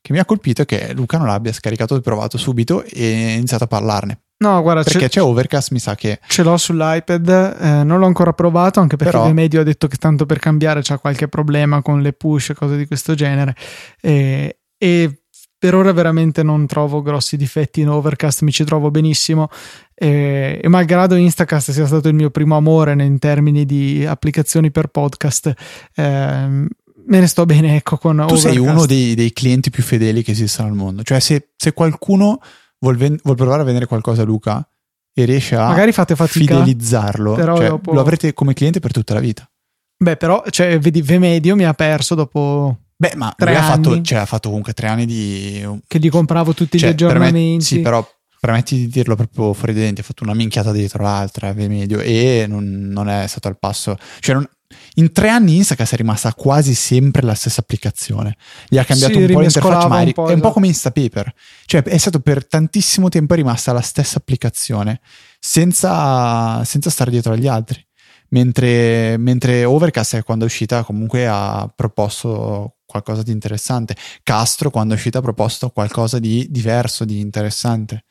che mi ha colpito è che Luca non l'abbia scaricato e provato subito e ha iniziato a parlarne. No, guarda, perché c'è, c'è, Overcast, mi sa che. Ce l'ho sull'iPad, eh, non l'ho ancora provato, anche perché Però... Medio ha detto che tanto per cambiare c'ha qualche problema con le push e cose di questo genere. E, e per ora veramente non trovo grossi difetti in Overcast, mi ci trovo benissimo. E, e malgrado Instacast sia stato il mio primo amore in termini di applicazioni per podcast, eh, me ne sto bene ecco con tu Overcast. sei uno dei, dei, clienti più fedeli che esistono al mondo cioè se, se qualcuno vuol, ven- vuol, provare a vendere qualcosa a Luca e riesce a Magari fate fatica, fidelizzarlo cioè, dopo... lo avrete come cliente per tutta la vita beh però cioè, vedi Vemedio mi ha perso dopo Beh, ma tre ha fatto, cioè, ha fatto comunque tre anni di. Che gli compravo tutti cioè, gli aggiornamenti. Permet- sì, però permetti di dirlo proprio fuori dai denti. Ha fatto una minchiata dietro l'altra, Vemedio, e non, non è stato al passo. Cioè, non, in tre anni Instacast è rimasta quasi sempre la stessa applicazione. Gli ha cambiato sì, un po' l'interfaccia, ma è un, po' come Instapaper. Cioè, è stato per tantissimo tempo rimasta la stessa applicazione, senza, senza stare dietro agli altri. mentre, mentre Overcast è quando è uscita comunque ha proposto qualcosa di interessante. Castro quando è uscita ha proposto qualcosa di diverso, di interessante.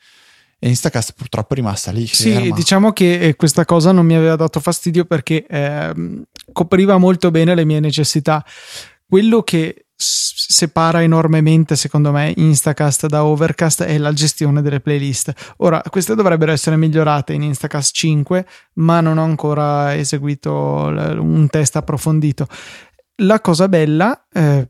E Instacast purtroppo è rimasta lì. Sì, ferma. diciamo che eh, questa cosa non mi aveva dato fastidio perché eh, copriva molto bene le mie necessità. Quello che separa enormemente, secondo me, Instacast da Overcast è la gestione delle playlist. Ora, queste dovrebbero essere migliorate in Instacast 5, ma non ho ancora eseguito un test approfondito. La cosa bella, eh,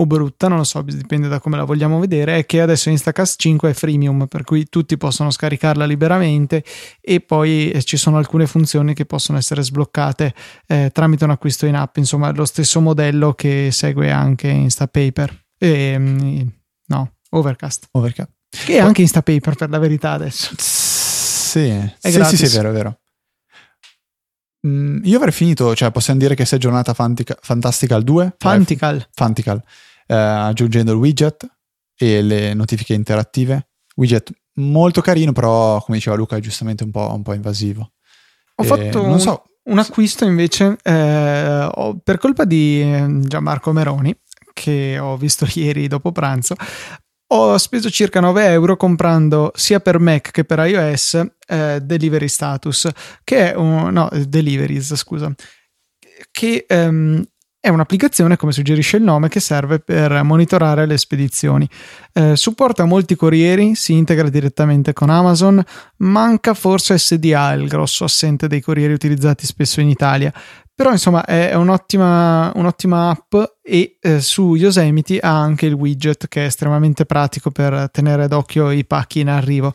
o brutta, non lo so, dipende da come la vogliamo vedere, è che adesso Instacast 5 è freemium, per cui tutti possono scaricarla liberamente e poi eh, ci sono alcune funzioni che possono essere sbloccate eh, tramite un acquisto in app, insomma, lo stesso modello che segue anche Instapaper. E, mm, no, Overcast. Overcast. Che è anche Instapaper per la verità adesso. Sì, è sì, sì, sì, è vero, è vero. Mm, io avrei finito, cioè possiamo dire che sei giornata fantica, fantastica al 2? Fantical. Fantical eh, aggiungendo il widget e le notifiche interattive. Widget molto carino, però come diceva Luca è giustamente un po', un po invasivo. Ho e fatto un, so, un, acquisto invece eh, per colpa di eh, Gianmarco Meroni, che ho visto [LAUGHS] ieri dopo pranzo. Ho speso circa 9 euro comprando sia per Mac che per iOS eh, Delivery Status, che è un, no, Deliveries, scusa, che um, è un'applicazione, come suggerisce il nome, che serve per monitorare le spedizioni. Eh, supporta molti corrieri, si integra direttamente con Amazon, manca forse SDA, il grosso assente dei corrieri utilizzati spesso in Italia. Però insomma è un'ottima, un'ottima app e eh, su Yosemite ha anche il widget che è estremamente pratico per tenere d'occhio i pacchi in arrivo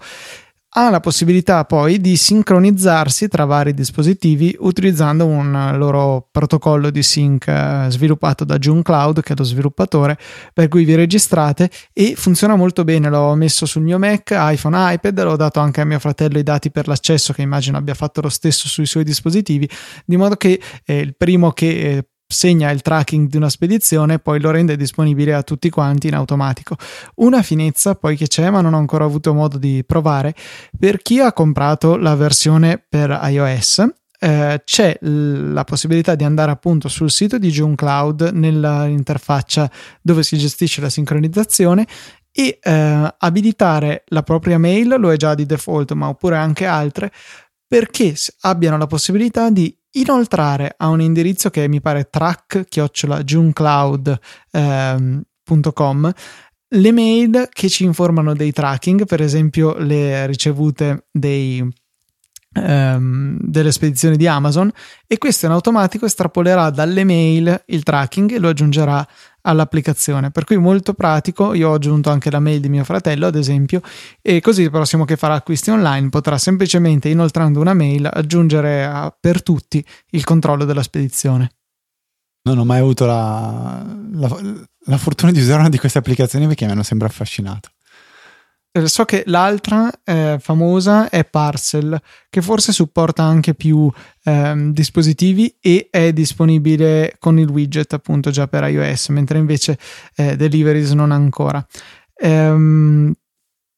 ha la possibilità poi di sincronizzarsi tra vari dispositivi utilizzando un loro protocollo di sync eh, sviluppato da June Cloud, che è lo sviluppatore, per cui vi registrate e funziona molto bene. L'ho messo sul mio Mac, iPhone, iPad, l'ho dato anche a mio fratello i dati per l'accesso, che immagino abbia fatto lo stesso sui suoi dispositivi, di modo che eh, il primo che eh, segna il tracking di una spedizione e poi lo rende disponibile a tutti quanti in automatico. Una finezza poi che c'è, ma non ho ancora avuto modo di provare, per chi ha comprato la versione per iOS, eh, c'è la possibilità di andare appunto sul sito di June Cloud nell'interfaccia dove si gestisce la sincronizzazione e eh, abilitare la propria mail, lo è già di default, ma oppure anche altre, perché abbiano la possibilità di inoltrare a un indirizzo che mi pare track-junecloud.com ehm, le mail che ci informano dei tracking, per esempio le ricevute dei, ehm, delle spedizioni di Amazon e questo in automatico estrapolerà dalle mail il tracking e lo aggiungerà all'applicazione. Per cui molto pratico. Io ho aggiunto anche la mail di mio fratello, ad esempio, e così il prossimo che farà acquisti online potrà semplicemente, inoltrando una mail, aggiungere a, per tutti il controllo della spedizione. Non ho mai avuto la, la, la fortuna di usare una di queste applicazioni perché mi hanno sempre affascinato. Eh, so che l'altra eh, famosa è Parcel, che forse supporta anche più ehm, dispositivi e è disponibile con il widget appunto già per iOS, mentre invece eh, Deliveries non ancora. Ehm,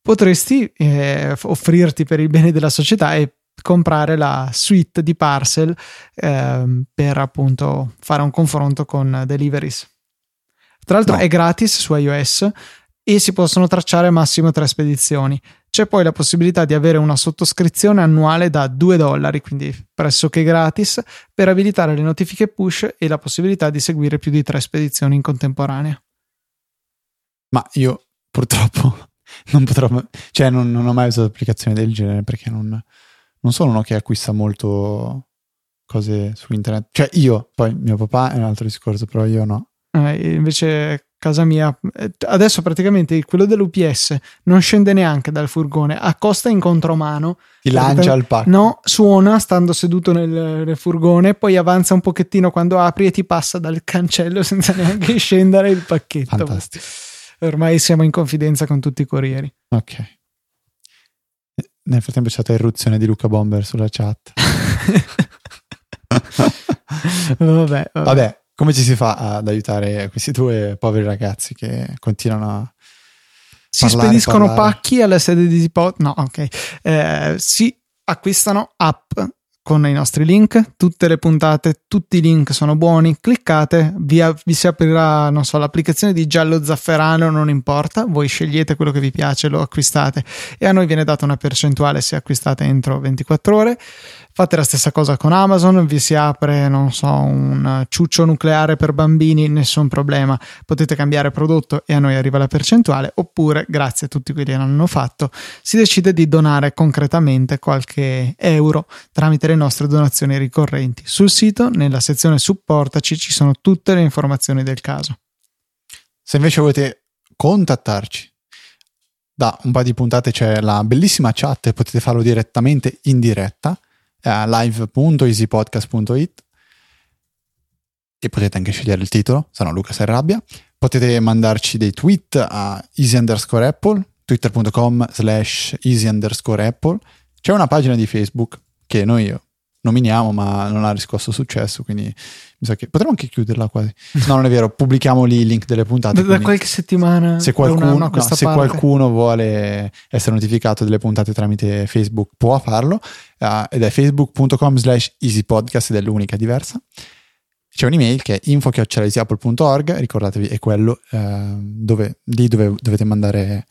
potresti eh, offrirti per il bene della società e comprare la suite di Parcel ehm, per appunto fare un confronto con Deliveries. Tra l'altro no. è gratis su iOS e si possono tracciare massimo tre spedizioni. C'è poi la possibilità di avere una sottoscrizione annuale da 2 dollari, quindi pressoché gratis, per abilitare le notifiche push e la possibilità di seguire più di tre spedizioni in contemporanea. Ma io purtroppo [LAUGHS] non potrò, cioè non, non ho mai usato applicazioni del genere perché non, non sono uno che acquista molto cose su internet. Cioè io, poi mio papà è un altro discorso, però io no. Eh, invece casa mia, eh, adesso praticamente quello dell'UPS non scende neanche dal furgone, accosta in contromano. Ti lancia il pacco. No, suona stando seduto nel, nel, furgone, poi avanza un pochettino quando apri e ti passa dal cancello senza [LAUGHS] neanche scendere il pacchetto. Fantastico. Ormai siamo in confidenza con tutti i corrieri. Ok. Nel frattempo c'è stata irruzione di Luca Bomber sulla chat. [LAUGHS] vabbè, vabbè. vabbè come ci si fa ad aiutare questi due poveri ragazzi che continuano a si parlare, spediscono parlare. pacchi alla sede di Zipot? No, ok. Eh, si acquistano app con i nostri link, tutte le puntate, tutti i link sono buoni, cliccate, vi, vi si aprirà, non so, l'applicazione di giallo zafferano, non importa, voi scegliete quello che vi piace, lo acquistate e a noi viene data una percentuale se acquistate entro 24 ore. Fate la stessa cosa con Amazon, vi si apre, non so, un ciuccio nucleare per bambini, nessun problema. Potete cambiare prodotto e a noi arriva la percentuale, oppure, grazie a tutti quelli che l'hanno fatto, si decide di donare concretamente qualche euro tramite le nostre donazioni ricorrenti. Sul sito, nella sezione supportaci, ci sono tutte le informazioni del caso. Se invece volete contattarci da un paio di puntate c'è la bellissima chat potete farlo direttamente in diretta a live.easypodcast.it e potete anche scegliere il titolo, se no Luca si arrabbia. Potete mandarci dei tweet a easy underscore apple, twitter.com slash easy underscore apple. C'è una pagina di Facebook che noi nominiamo ma non ha riscosso successo, quindi mi sa che potremmo anche chiuderla quasi. No, non è vero, pubblichiamo lì il link delle puntate. Da, qualche settimana se qualcuno, no, se qualcuno vuole essere notificato delle puntate tramite Facebook può farlo uh, ed è facebook.com slash easypodcast ed è l'unica diversa. C'è un'email che è info.apple.org, ricordatevi è quello uh, dove, lì dove dovete mandare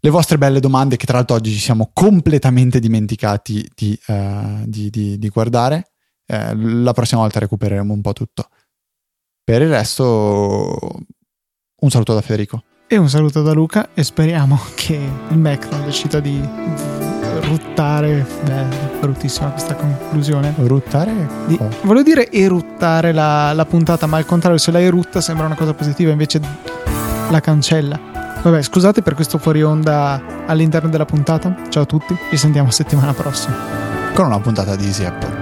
le vostre belle domande che tra l'altro oggi ci siamo completamente dimenticati di, uh, di, di, di guardare. Eh, la prossima volta recupereremo un po' tutto. Per il resto, un saluto da Federico. E un saluto da Luca e speriamo che il Mac non decida di ruttare. Beh, bruttissima questa conclusione. Ruttare? Di, oh. Volevo dire eruttare la, la puntata, ma al contrario, se la erutta sembra una cosa positiva, invece la cancella. Vabbè, scusate per questo fuori onda all'interno della puntata. Ciao a tutti, ci sentiamo settimana prossima. Con una puntata di Easy Apple.